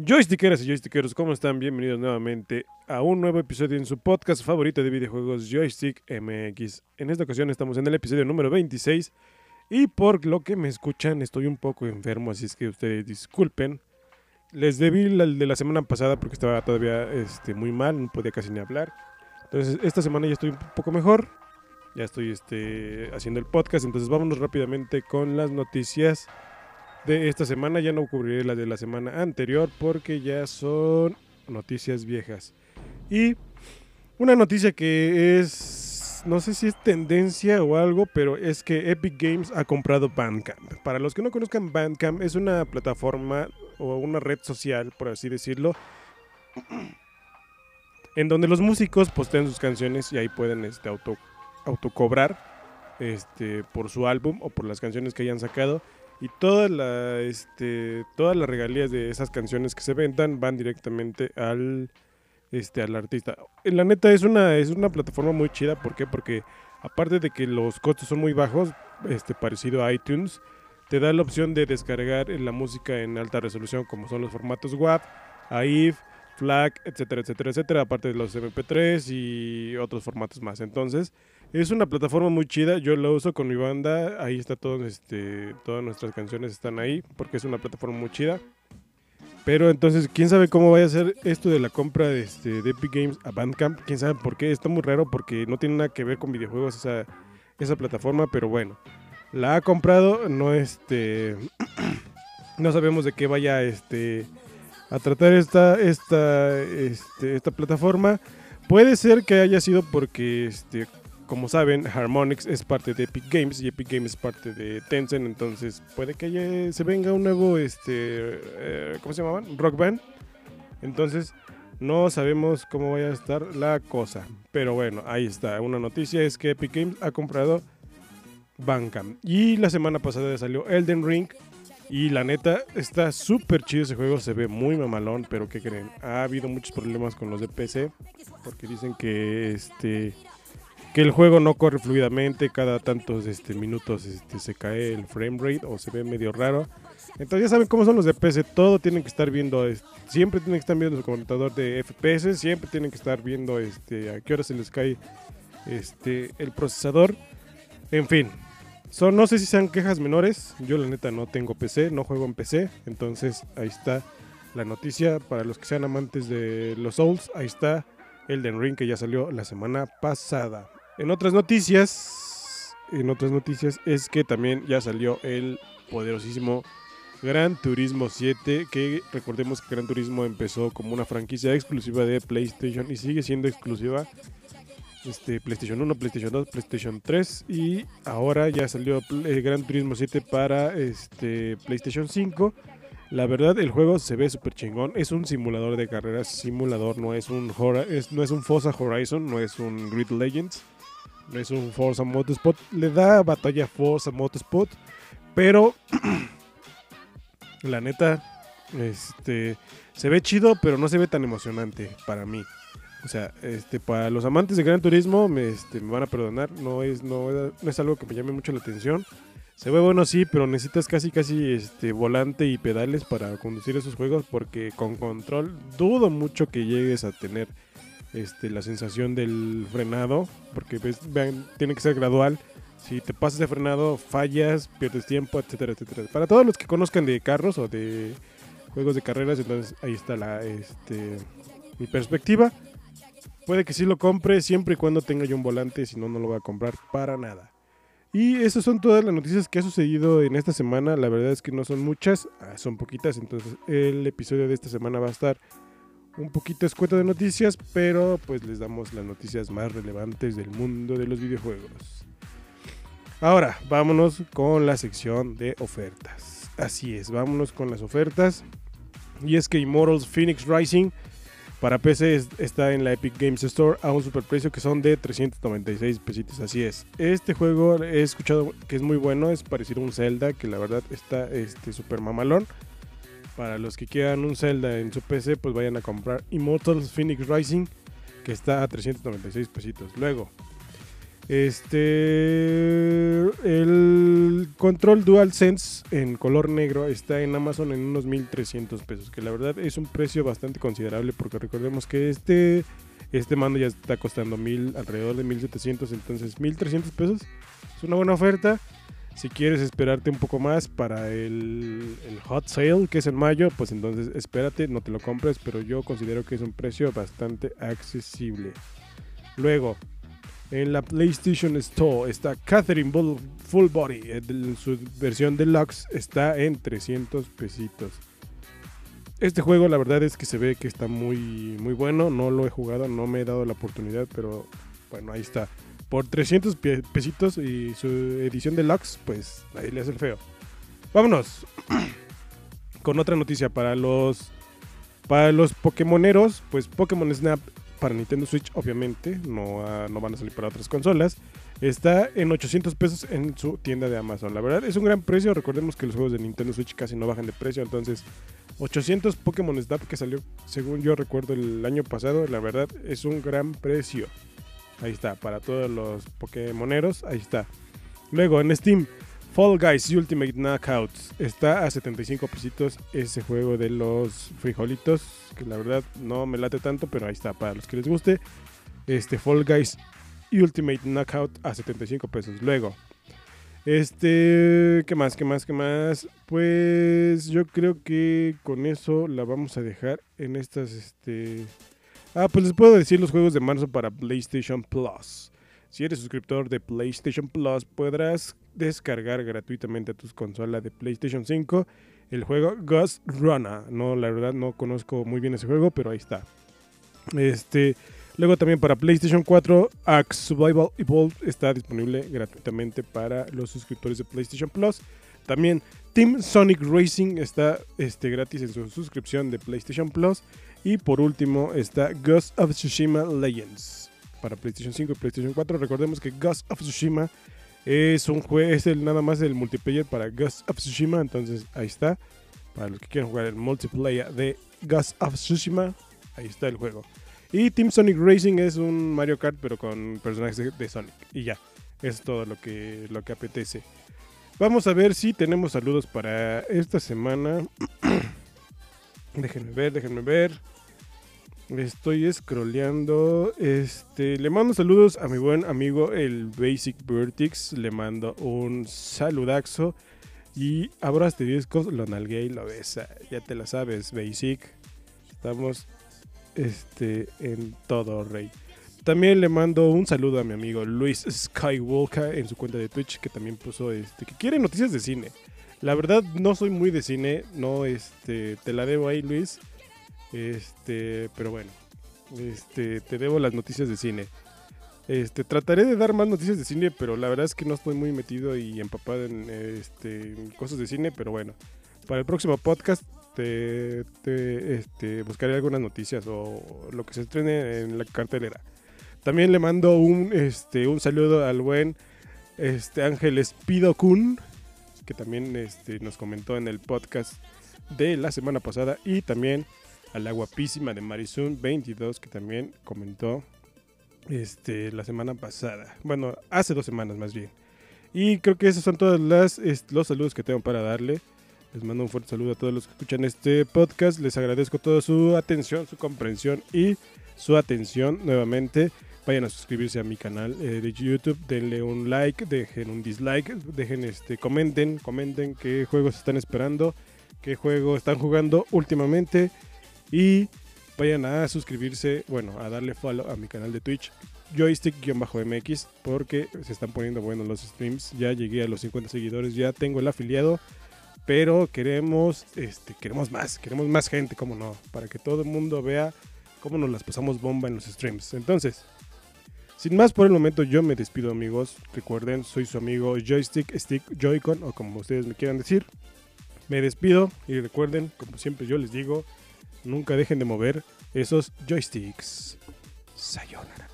Joystickeras y joystickeros, ¿cómo están? Bienvenidos nuevamente a un nuevo episodio en su podcast favorito de videojuegos Joystick MX. En esta ocasión estamos en el episodio número 26 y por lo que me escuchan estoy un poco enfermo, así es que ustedes disculpen. Les debí el de la semana pasada porque estaba todavía este, muy mal, no podía casi ni hablar. Entonces esta semana ya estoy un poco mejor, ya estoy este, haciendo el podcast, entonces vámonos rápidamente con las noticias de esta semana. Ya no cubriré la de la semana anterior porque ya son noticias viejas. Y una noticia que es, no sé si es tendencia o algo, pero es que Epic Games ha comprado Bandcamp. Para los que no conozcan Bandcamp, es una plataforma o una red social, por así decirlo, en donde los músicos postean sus canciones y ahí pueden este, auto, autocobrar este, por su álbum o por las canciones que hayan sacado y todas la, este, todas las regalías de esas canciones que se vendan van directamente al, este, al artista. La neta es una, es una plataforma muy chida, ¿por qué? Porque aparte de que los costos son muy bajos, este, parecido a iTunes, te da la opción de descargar la música en alta resolución, como son los formatos WAV, AIF, FLAC, etcétera, etcétera, etcétera, aparte de los MP3 y otros formatos más. Entonces, es una plataforma muy chida, yo la uso con mi banda, ahí está todo, este, todas nuestras canciones están ahí, porque es una plataforma muy chida. Pero entonces, quién sabe cómo vaya a ser esto de la compra de, este, de Epic Games a Bandcamp, quién sabe por qué, está muy raro porque no tiene nada que ver con videojuegos esa, esa plataforma, pero bueno, la ha comprado, no este, no sabemos de qué vaya este, a tratar esta, esta, este, esta plataforma. Puede ser que haya sido porque este, como saben, Harmonix es parte de Epic Games y Epic Games es parte de Tencent, entonces puede que se venga un nuevo, este, eh, ¿cómo se llamaban? Rock Band. Entonces, no sabemos cómo vaya a estar la cosa. Pero bueno, ahí está. Una noticia es que Epic Games ha comprado Bandcamp. Y la semana pasada salió Elden Ring. Y la neta, está súper chido ese juego, se ve muy mamalón, pero ¿qué creen? Ha habido muchos problemas con los de PC, porque dicen que este que el juego no corre fluidamente, cada tantos este, minutos este, se cae el frame rate o se ve medio raro. Entonces ya saben cómo son los de PC, todo tienen que estar viendo, siempre tienen que estar viendo su contador de FPS, siempre tienen que estar viendo este, a qué hora se les cae este, el procesador. En fin, son, no sé si sean quejas menores, yo la neta no tengo PC, no juego en PC, entonces ahí está la noticia para los que sean amantes de los Souls, ahí está Elden Ring que ya salió la semana pasada. En otras noticias, en otras noticias es que también ya salió el poderosísimo Gran Turismo 7, que recordemos que Gran Turismo empezó como una franquicia exclusiva de PlayStation y sigue siendo exclusiva este, PlayStation 1, PlayStation 2, PlayStation 3 y ahora ya salió el Gran Turismo 7 para este, PlayStation 5. La verdad el juego se ve súper chingón, es un simulador de carreras, simulador, no es un, no es un Forza Horizon, no es un Grid Legends es un Forza Motorsport. Le da batalla Forza Motorsport. Pero la neta, este se ve chido, pero no se ve tan emocionante para mí. O sea, este, para los amantes de Gran Turismo me, este, me van a perdonar. No es, no es algo que me llame mucho la atención. Se ve bueno sí, pero necesitas casi casi este volante y pedales para conducir esos juegos porque con control dudo mucho que llegues a tener este, la sensación del frenado, porque vean, tiene que ser gradual. Si te pasas de frenado, fallas, pierdes tiempo, etcétera, etcétera. Para todos los que conozcan de carros o de juegos de carreras, entonces ahí está la, este, mi perspectiva. Puede que sí lo compre siempre y cuando tenga yo un volante, si no, no lo voy a comprar para nada. Y esas son todas las noticias que ha sucedido en esta semana. La verdad es que no son muchas, ah, son poquitas. Entonces el episodio de esta semana va a estar un poquito escueto de noticias, pero pues les damos las noticias más relevantes del mundo de los videojuegos. Ahora, vámonos con la sección de ofertas. Así es, vámonos con las ofertas. Y es que Immortals Phoenix Rising para PC está en la Epic Games Store a un superprecio que son de 396 pesitos. Así es. Este juego he escuchado que es muy bueno, es parecido a un Zelda, que la verdad está este super mamalón. Para los que quieran un Zelda en su PC, pues vayan a comprar Immortals Phoenix Rising, que está a 396 pesitos. Luego, Este. El control DualSense en color negro está en Amazon en unos 1300 pesos. Que la verdad es un precio bastante considerable. Porque recordemos que este. Este mando ya está costando alrededor de 1700. Entonces, 1300 pesos es una buena oferta. Si quieres esperarte un poco más para el, hot sale, que es en mayo, pues entonces espérate, no te lo compres, pero yo considero que es un precio bastante accesible. Luego, en la PlayStation Store está Catherine Full Body, en su versión deluxe está en 300 pesitos. Este juego la verdad es que se ve que está muy, muy bueno, no lo he jugado, no me he dado la oportunidad, pero bueno, ahí está por 300 pesitos y su edición deluxe, pues ahí le hace el feo. Vámonos con otra noticia para los para los Pokémoneros, pues Pokémon Snap para Nintendo Switch, obviamente, no, no van a salir para otras consolas. Está en 800 pesos en su tienda de Amazon. La verdad es un gran precio. Recordemos que los juegos de Nintendo Switch casi no bajan de precio. Entonces, 800 Pokémon Snap que salió, según yo recuerdo, el año pasado. La verdad es un gran precio. Ahí está, para todos los Pokémoneros, ahí está. Luego en Steam, Fall Guys Ultimate Knockouts. Está a 75 pesitos ese juego de los frijolitos, que la verdad no me late tanto, pero ahí está, para los que les guste. Este Fall Guys Ultimate Knockout a 75 pesos. Luego, este, ¿qué más? ¿Qué más? ¿Qué más? Pues yo creo que con eso la vamos a dejar en estas, este Ah, pues les puedo decir los juegos de marzo para PlayStation Plus. Si eres suscriptor de PlayStation Plus, podrás descargar gratuitamente a tus consolas de PlayStation 5 el juego Ghost Runner. No, la verdad no conozco muy bien ese juego, pero ahí está. Este, luego también para PlayStation 4, Axe Survival Evolved está disponible gratuitamente para los suscriptores de PlayStation Plus. También Team Sonic Racing está este, gratis en su suscripción de PlayStation Plus. Y por último está Ghost of Tsushima Legends para PlayStation 5 y PlayStation 4. Recordemos que Ghost of Tsushima es un juego, es el nada más el multiplayer para Ghost of Tsushima. Entonces ahí está. Para los que quieran jugar el multiplayer de Ghost of Tsushima, ahí está el juego. Y Team Sonic Racing es un Mario Kart pero con personajes de, Sonic. Y ya, es todo lo que, lo que apetece. Vamos a ver si tenemos saludos para esta semana. déjenme ver, déjenme ver. Estoy scrolleando. Este, le mando saludos a mi buen amigo el Basic Vertix. Le mando un saludaxo. Y abro este disco, lo nalgué y lo besa. Ya te la sabes, Basic. Estamos este, en todo, rey. También le mando un saludo a mi amigo Luis Skywalker en su cuenta de Twitch que también puso este que quiere noticias de cine. La verdad no soy muy de cine, no este te la debo ahí Luis. Este, pero bueno, este, te debo las noticias de cine. Este, trataré de dar más noticias de cine, pero la verdad es que no estoy muy metido y empapado en, este, cosas de cine, pero bueno, para el próximo podcast te, este, buscaré algunas noticias o lo que se estrene en la cartelera. También le mando un, este, un saludo al buen este, Ángel Espido Kun, que también este, nos comentó en el podcast de la semana pasada y también a la guapísima de Marisun 22 que también comentó este, la semana pasada. Bueno, hace dos semanas más bien. Y creo que esos son todos las, los saludos que tengo para darle. Les mando un fuerte saludo a todos los que escuchan este podcast. Les agradezco toda su atención, su comprensión y su atención nuevamente. Vayan a suscribirse a mi canal eh, de YouTube, denle un like, dejen un dislike, dejen este, comenten, comenten qué juegos están esperando, qué juego están jugando últimamente. Y vayan a suscribirse, bueno, a darle follow a mi canal de Twitch, joystick-mx, porque se están poniendo buenos los streams. Ya llegué a los 50 seguidores, ya tengo el afiliado, pero queremos, este, queremos más, queremos más gente, como no, para que todo el mundo vea cómo nos las pasamos bomba en los streams. Entonces, sin más por el momento, yo me despido, amigos. Recuerden, soy su amigo Joystick, Stick, Joycon, o como ustedes me quieran decir. Me despido y recuerden, como siempre yo les digo, nunca dejen de mover esos joysticks. Sayonara.